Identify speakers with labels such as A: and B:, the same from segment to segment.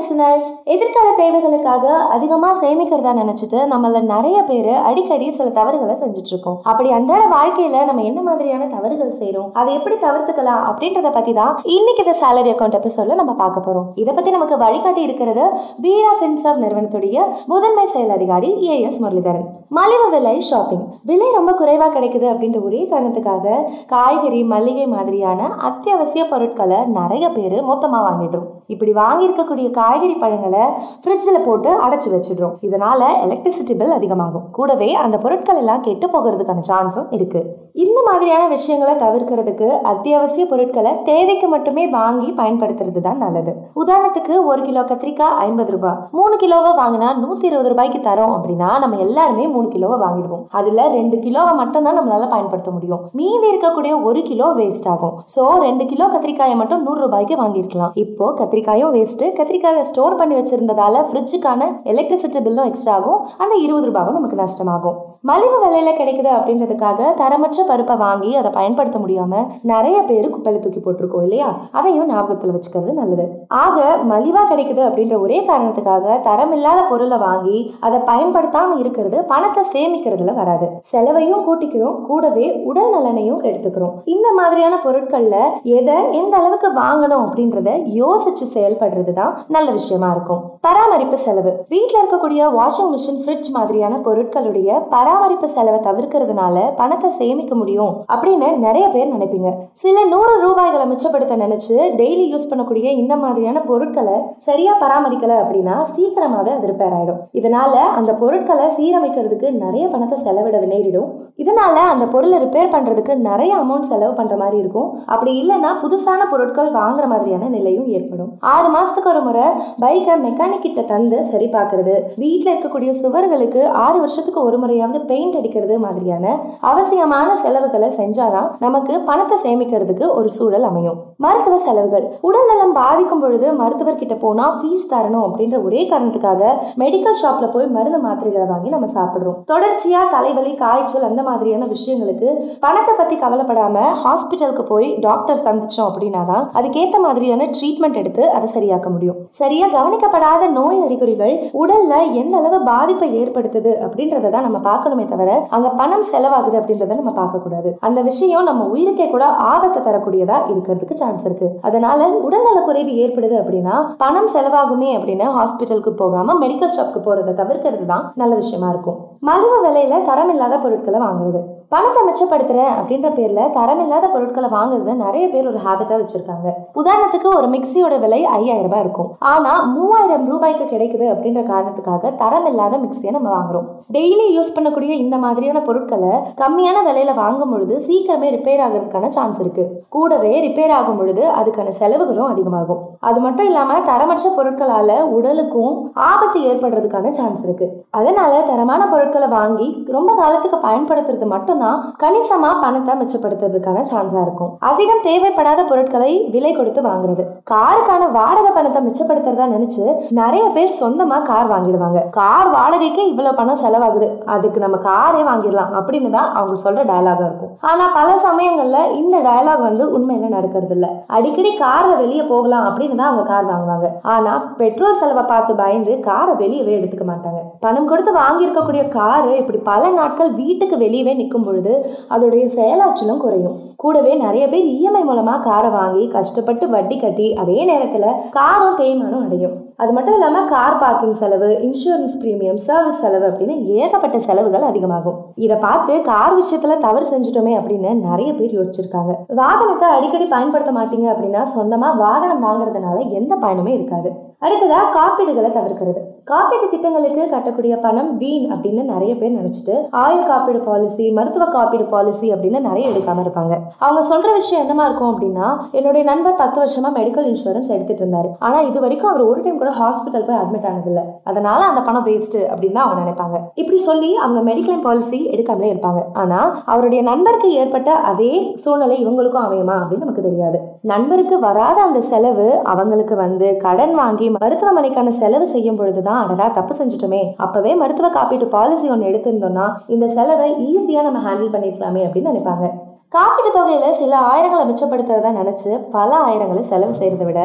A: Listeners எதிர்கால தேவைகளுக்காக அதிகமா சேமிக்கிறதா நினைச்சிட்டு நம்மள நிறைய பேர் அடிக்கடி சில தவறுகளை செஞ்சுட்டு இருக்கோம் அப்படி அன்றாட வாழ்க்கையில நம்ம என்ன மாதிரியான தவறுகள் செய்யறோம் அதை எப்படி தவிர்த்துக்கலாம் அப்படின்றத பத்தி தான் இன்னைக்கு இந்த சேலரி அக்கௌண்ட் எபிசோட்ல நம்ம பார்க்க போறோம். இதை பத்தி நமக்கு வழிகாட்டி இருக்கிறது வீரா ஃபின்சர்வ் நிறுவனத்துடைய முதன்மை செயல் அதிகாரி ஏ எஸ் முரளிதரன். மலிவு விலை ஷாப்பிங் விலை ரொம்ப குறைவா கிடைக்குது அப்படின்ற ஒரே காரணத்துக்காக காய்கறி மல்லிகை மாதிரியான அத்தியாவசிய பொருட்களை நிறைய பேர் மொத்தமாக வாங்கிடுறோம். இப்படி வாங்கியிருக்கக்கூடிய காய்கறி பழங்களை ஃப்ரிட்ஜில் போட்டு அடைச்சி வச்சிடுறோம். இதனால எலக்ட்ரிசிட்டி பில் அதிகமாகும். கூடவே அந்த பொருட்கள் எல்லாம் கெட்டு போகிறதுக்கான சான்ஸும் இருக்குது இந்த மாதிரியான விஷயங்களை தவிர்க்கிறதுக்கு அத்தியாவசிய பொருட்களை தேவைக்கு மட்டுமே வாங்கி பயன்படுத்துறது தான் நல்லது. உதாரணத்துக்கு ஒரு கிலோ கத்திரிக்காய் ஐம்பது ரூபாய். மூணு கிலோவை வாங்கினா நூத்தி இருபது ரூபாய்க்கு தரோம் அப்படின்னா நம்ம எல்லாருமே மூணு கிலோவை வாங்கிடுவோம். அதுல ரெண்டு கிலோவை மட்டும் தான் நம்மளால பயன்படுத்த முடியும். மீதி இருக்கக்கூடிய ஒரு கிலோ வேஸ்ட் ஆகும். சோ ரெண்டு கிலோ கத்திரிக்காயை மட்டும் நூறு ரூபாய்க்கு வாங்கியிருக்கலாம். இப்போ கத்திரிக்காயும் வேஸ்ட் கத்திரிக்காயை ஸ்டோர் பண்ணி வச்சிருந்ததால ஃப்ரிட்ஜுக்கான எலக்ட்ரிசிட்டி பில்லும் எக்ஸ்ட்ரா ஆகும். அந்த இருபது ரூபாவும் நமக்கு நஷ்டமாகும். மலிவு விலையில கிடைக்குது அப்படின்றதுக்காக தரமற்ற பருப்பை வாங்கி அதை பயன்படுத்த முடியாம நிறைய பேர் குப்பையில தூக்கி போட்டிருக்கோம் இல்லையா? அதையும் ஞாபகத்துல வச்சுக்கிறது நல்லது. ஆக மலிவா கிடைக்குது அப்படின்ற ஒரே காரணத்துக்காக தரமில்லாத பொருளை வாங்கி அதை பயன்படுத்தாம இருக்கிறது பணத்தை சேமிக்கிறதுல வராது. செலவையும் கூட்டிக்கிறோம் கூடவே உடல் நலனையும் எடுத்துக்கிறோம் இந்த மாதிரியான பொருட்கள்ல எதை எந்த அளவுக்கு வாங்கணும் அப்படின்றத யோசிச்சு செயல்படுறது தான் நல்ல விஷயமா இருக்கும். பராமரிப்பு செலவு. வீட்டில் இருக்கக்கூடிய வாஷிங் மிஷின் ஃப்ரிட்ஜ் மாதிரியான பொருட்களுடைய பராமரிப்பு செலவை தவிர்க்கிறதுனால பணத்தை சேமிக்க முடியும் அப்படின்னு நிறைய பேர் நினைப்பீங்க. சில நூறு ரூபாய்களை மிச்சப்படுத்த நினைச்சு டெய்லி யூஸ் பண்ணக்கூடிய இந்த மாதிரியான பொருட்களை சரியா பராமரிக்கல அப்படின்னா சீக்கிரமாவே அது ரிப்பேர் ஆயிடும். இதனால அந்த பொருட்களை சீரமைக்கிறதுக்கு நிறைய பணத்தை செலவிட நேரிடும். இதனால அந்த பொருளை ரிப்பேர் பண்றதுக்கு நிறைய அமௌண்ட் செலவு பண்ற மாதிரி இருக்கும். அப்படி இல்லைன்னா புதுசான பொருட்கள் வாங்குற மாதிரியான நிலையும் ஏற்படும். ஆறு மாசத்துக்கு ஒரு முறை பைக்கை மெக்கானிக் கிட்ட தந்து சரி பார்க்கறது. வீட்டில் இருக்கக்கூடிய சுவர்களுக்கு ஆறு வருஷத்துக்கு ஒரு முறையாவது பெயிண்ட் அடிக்கிறது மாதிரியான அவசியமான செலவுகளை செஞ்சாதான் நமக்கு பணத்தை சேமிக்கிறதுக்கு ஒரு சூழல் அமையும். மருத்துவ செலவுகள். உடல்நலம் பாதிக்கும் பொழுது மருத்துவர்கிட்ட போனால் போனா ஃபீஸ் தரணும் அப்படின்ற ஒரே காரணத்துக்காக மெடிக்கல் ஷாப்ல போய் மருந்து மாத்திரைகளை வாங்கி நம்ம சாப்பிடுறோம். தொடர்ச்சியா தலைவலி காய்ச்சல் அந்த மாதிரியான விஷயங்களுக்கு பணத்தை பத்தி கவலைப்படாம ஹாஸ்பிட்டலுக்கு போய் டாக்டர் சந்திச்சோம் அப்படின்னா தான் அதுக்கேற்ற மாதிரியான ட்ரீட்மெண்ட் எடுத்து அதை சரியாக்க முடியும். சரியா கவனிக்கப்படாத நோய் அறிகுறிகள் உடல்ல எந்த அளவு பாதிப்பை ஏற்படுத்துது அப்படின்றத தான் நம்ம பார்க்கணுமே தவிர அங்க பணம் செலவாகுது அப்படின்றத நம்ம பார்க்க கூடாது. அந்த விஷயம் நம்ம உயிருக்கே கூட ஆபத்தை தரக்கூடியதா இருக்கிறதுக்கு சான்ஸ் இருக்கு. அதனால உடல்நல குறைவு ஏற்படுது அப்படின்னா பணம் செலவாகுமே அப்படின்னு ஹாஸ்பிட்டலுக்கு போகாம மெடிக்கல் ஷாப்க்கு போறதை தவிர்க்கிறது தான் நல்ல விஷயமா இருக்கும். மலிவு விலையில தரமில்லாத பொருட்களை வாங்குறது. பணத்தை மிச்சப்படுத்துறேன் அப்படின்ற பேர்ல தரமில்லாத பொருட்களை வாங்குறத நிறைய பேர் ஒரு ஹேபிட்டா வச்சிருக்காங்க. உதாரணத்துக்கு ஒரு மிக்சியோட விலை ஐயாயிரம் ரூபாய் இருக்கும். ஆனா மூவாயிரம் ரூபாய்க்கு கிடைக்குது அப்படின்ற காரணத்துக்காக தரம் இல்லாத மிக்சியை நம்ம வாங்குறோம். டெய்லி யூஸ் பண்ணக்கூடிய இந்த மாதிரியான பொருட்களை கம்மியான விலையில வாங்கும் பொழுது சீக்கிரமே ரிப்பேர் ஆகிறதுக்கான சான்ஸ் இருக்கு. கூடவே ரிப்பேர் ஆகும் பொழுது அதுக்கான செலவுகளும் அதிகமாகும். அது மட்டும் இல்லாம தரமற்ற பொருட்களால உடலுக்கும் ஆபத்து ஏற்படுறதுக்கான சான்ஸ் இருக்கு. அதனால தரமான பொருட்களை வாங்கி ரொம்ப காலத்துக்கு பயன்படுத்துறது மட்டும் தான் கணிசமா பணத்தை மிச்சப்படுத்துறதுக்கான சான்ஸா இருக்கும். அதிகம் தேவைப்படாத பொருட்களை விலை கொடுத்து வாங்குறது. காருக்கான வாடகை பணத்தை மிச்சப்படுத்துறதா நினைச்சு நிறைய பேர் சொந்தமா கார் வாங்கிடுவாங்க. கார் வாடகைக்கே இவ்வளவு பணம் செலவாகுது. அதுக்கு நம்ம காரே வாங்கிடலாம் அப்படின்னு தான் அவங்க சொல்ற டயலாகா இருக்கும். ஆனா பல சமயங்கள்ல இந்த டயலாக் வந்து உண்மையில நடக்கிறது இல்ல. அடிக்கடி கார்ல வெளியே போகலாம் அப்படின்னு தான் அவங்க கார் வாங்குவாங்க. ஆனா பெட்ரோல் செலவை பார்த்து பயந்து காரை வெளியவே எடுத்துக்க மாட்டாங்க. பணம் கொடுத்து வாங்கி இருக்கக்கூடிய காரு இப்படி பல நாட்கள் வீட்டுக்கு வெளியவே நிற்கும் பொழுது அதோடைய செயலாற்றலும் குறையும். கூடவே நிறைய பேர் இஎம்ஐ மூலமா காரை வாங்கி கஷ்டப்பட்டு வட்டி கட்டி அதே நேரத்துல காரும் தேய்மானம் அடையும். அது மட்டும் இல்லாம கார் பார்க்கிங் செலவு இன்சூரன்ஸ் பிரீமியம் சர்வீஸ் செலவு அப்படின்னு ஏகப்பட்ட செலவுகள் அதிகமாகும். இதை பார்த்து கார் விஷயத்துல தவறு செஞ்சுட்டோமே அப்படின்னு நிறைய பேர் யோசிச்சிருக்காங்க. வாகனத்தை அடிக்கடி பயன்படுத்த மாட்டீங்க அப்படின்னா சொந்தமா வாகனம் வாங்குறதுனால எந்த பயனுமே இருக்காது. அடுத்ததா காப்பீடுகளை தவிர்க்கிறது. காப்பீட்டு திட்டங்களுக்கு கட்டக்கூடிய பணம் வீண் அப்படின்னு நிறைய பேர் நினைச்சிட்டு ஆயுள் காப்பீடு பாலிசி மருத்துவ காப்பீடு பாலிசி அப்படின்னு நிறைய எடுக்காம இருப்பாங்க. அவங்க சொல்ற விஷயம் என்னமா இருக்கும் அப்படின்னா என்னுடைய நண்பர் பத்து வருஷமா மெடிக்கல் இன்சூரன்ஸ் எடுத்துட்டு இருந்தாரு. ஆனா இது வரைக்கும் அவர் ஒரு டைம் கூட ஹாஸ்பிட்டல் போய் அட்மிட் ஆனதில்ல. அதனால அந்த பணம் வேஸ்ட் அப்படின்னு தான் அவங்க நினைப்பாங்க. இப்படி சொல்லி அவங்க மெடிக்கல் பாலிசி எடுக்காமலே இருப்பாங்க. ஆனா அவருடைய நண்பருக்கு ஏற்பட்ட அதே சூழ்நிலை இவங்களுக்கும் அமையுமா அப்படின்னு நமக்கு தெரியாது. நண்பருக்கு வராத அந்த செலவு அவங்களுக்கு வந்து கடன் வாங்கி மருத்துவமனைக்கான செலவு செய்யும் பொழுதுதான் அடடா தப்பு செஞ்சுட்டோமே. அப்போவே மருத்துவ காப்பீட்டு பாலிசி ஒன்று எடுத்திருந்தோம்னா இந்த செலவை ஈஸியாக நம்ம ஹேண்டில் பண்ணிக்கலாமே அப்படின்னு நினைப்பாங்க. காப்பீட்டு தொகையில சில ஆயிரங்களை மிச்சப்படுத்துறதா நினைச்சு பல ஆயிரங்களை செலவு செய்யறதை விட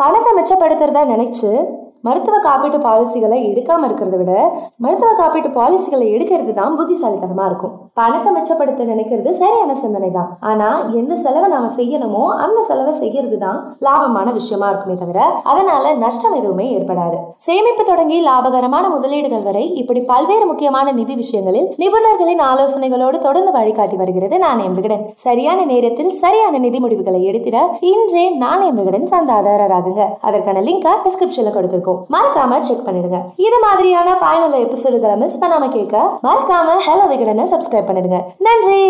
A: பணத்தை மிச்சப்படுத்துறதா நினைச்சு மருத்துவ காப்பீட்டு பாலிசிகளை எடுக்காம இருக்கிறத விட மருத்துவ காப்பீட்டு பாலிசிகளை எடுக்கிறது தான் புத்திசாலித்தனமா இருக்கும். பணத்தை மிச்சப்படுத்த நினைக்கிறது சரியான சிந்தனை தான். ஆனா எந்த செலவை நாம செய்யணுமோ அந்த செலவை செய்யறது தான் லாபமான விஷயமா இருக்குமே தவிர அதனால நஷ்டம் எதுவுமே ஏற்படாது. சேமிப்பு தொடங்கி லாபகரமான முதலீடுகள் வரை இப்படி பல்வேறு முக்கியமான நிதி விஷயங்களில் நிபுணர்களின் ஆலோசனைகளோடு தொடர்ந்து வழிகாட்டி வருகிறது நான் எம்பிகடன். சரியான நேரத்தில் சரியான நிதி முடிவுகளை எடுத்திட இன்றே நாணயம் விகடன் சந்தாதாரராகுங்க. அதற்கான லிங்கா டிஸ்கிரிப்ஷன்ல கொடுத்திருக்கோம். மறக்காம செக் பண்ணிடுங்க. இது மாதிரியான பயனுள்ள எபிசோடுகளை மிஸ் பண்ணாம கேட்க மறக்காம ஹலோ விகடனை சப்ஸ்கிரைப் பண்ணிடுங்க. நன்றி!